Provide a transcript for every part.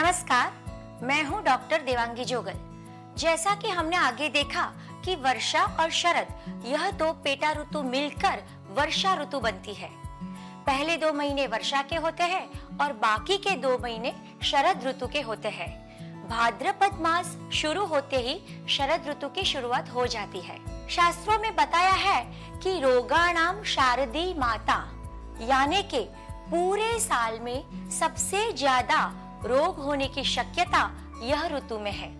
नमस्कार, मैं हूँ डॉक्टर देवांगी जोगल। जैसा कि हमने आगे देखा कि वर्षा और शरद, यह दो पेटा ऋतु मिलकर वर्षा ऋतु बनती है। पहले दो महीने वर्षा के होते हैं और बाकी के दो महीने शरद ऋतु के होते हैं। भाद्रपद मास शुरू होते ही शरद ऋतु की शुरुआत हो जाती है। शास्त्रों में बताया है कि रोगाणाम शारदी माता यानी के पूरे साल में सबसे ज़्यादा रोग होने की शक्यता यह ऋतु में है।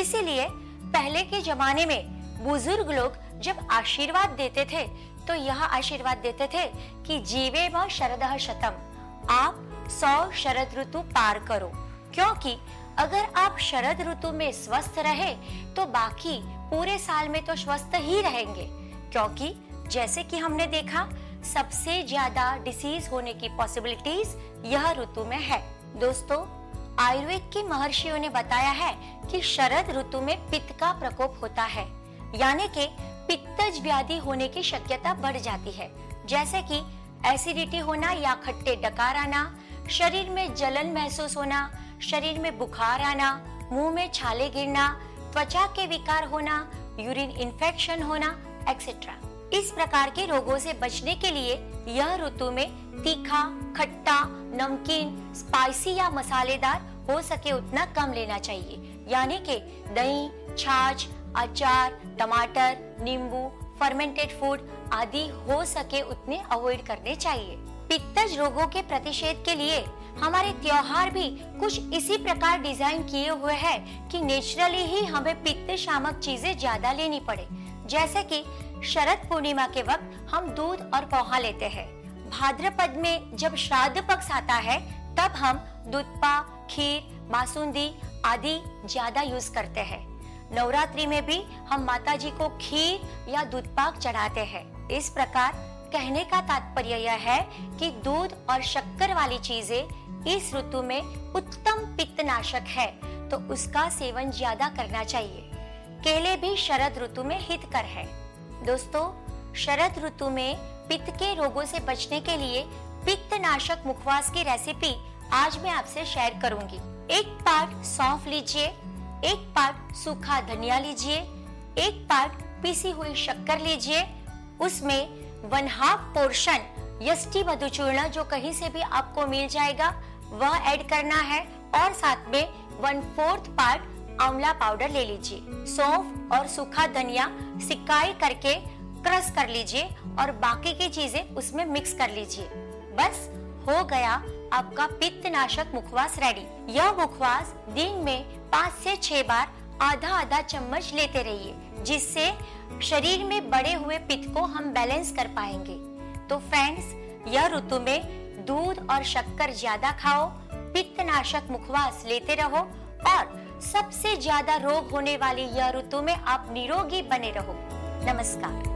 इसीलिए पहले के जमाने में बुज़ुर्ग लोग जब आशीर्वाद देते थे तो यह आशीर्वाद देते थे कि जीवे व शरद शतम। आप सौ शरद ऋतु पार करो, क्योंकि अगर आप शरद ऋतु में स्वस्थ रहे तो बाकी पूरे साल में तो स्वस्थ ही रहेंगे। क्योंकि जैसे कि हमने देखा, सबसे ज़्यादा डिसीज होने की पॉसिबिलिटीज यह ऋतु में है। दोस्तों आयुर्वेद के महर्षियों ने बताया है कि शरद ऋतु में पित्त का प्रकोप होता है, यानी कि पित्तज व्याधि होने की शक्यता बढ़ जाती है। जैसे कि एसिडिटी होना या खट्टे डकार आना, शरीर में जलन महसूस होना, शरीर में बुखार आना, मुँह में छाले गिरना, त्वचा के विकार होना, यूरिन इन्फेक्शन होना एक्सेट्रा इस प्रकार के रोगों से बचने के लिए यह ऋतु में तीखा, खट्टा, नमकीन, स्पाइसी या मसालेदार हो सके उतना कम लेना चाहिए। यानी कि दही, छाछ, अचार, टमाटर, नींबू फर्मेंटेड फ़ूड आदि हो सके उतने अवॉइड करने चाहिए। पित्तज रोगों के प्रतिषेध के लिए हमारे त्योहार भी कुछ इसी प्रकार डिज़ाइन किए हुए हैं कि नेचुरली ही हमें पित्त शामक चीज़ें ज़्यादा लेनी पड़े। जैसे कि शरद पूर्णिमा के वक्त हम दूध और पोहा लेते हैं। भाद्रपद में जब श्राद्ध पक्ष आता है, तब हम दूधपा खीर, बासुंदी आदि ज़्यादा यूज़ करते हैं। नवरात्रि में भी हम माता जी को खीर या दूध पाक चढ़ाते हैं। इस प्रकार कहने का तात्पर्य यह है कि दूध और शक्कर वाली चीज़ें इस ऋतु में उत्तम पित्तनाशक है तो उसका सेवन ज़्यादा करना चाहिए। केले भी शरद ऋतु में हितकर है। दोस्तों, शरद ऋतु में पित्त के रोगों से बचने के लिए पित्तनाशक मुखवास की रेसिपी आज मैं आपसे शेयर करूँगी। एक पार्ट सौंफ लीजिए, एक पार्ट सूखा धनिया लीजिए, एक पार्ट पीसी हुई शक्कर लीजिए। उसमें वन हाफ़ पोर्शन यष्टि मधु चूर्ण जो कहीं से भी आपको मिल जाएगा, वह ऐड करना है। और साथ में वन फोर्थ पार्ट आंवला पाउडर ले लीजिए। सौंफ और सूखा धनिया सिकाई करके क्रश कर लीजिए और बाकी की चीज़ें उसमें मिक्स कर लीजिए। बस हो गया आपका पित्त नाशक मुखवास रेडी यह मुखवास दिन में पाँच से छह बार आधा आधा चम्मच लेते रहिए, जिससे शरीर में बड़े हुए पित्त को हम बैलेंस कर पाएँगे। तो फ्रेंड्स यह ऋतु में दूध और शक्कर ज़्यादा खाओ पित्त नाशक मुखवास लेते रहो और सबसे ज़्यादा रोग होने वाली यह ऋतु में आप निरोगी बने रहो। नमस्कार।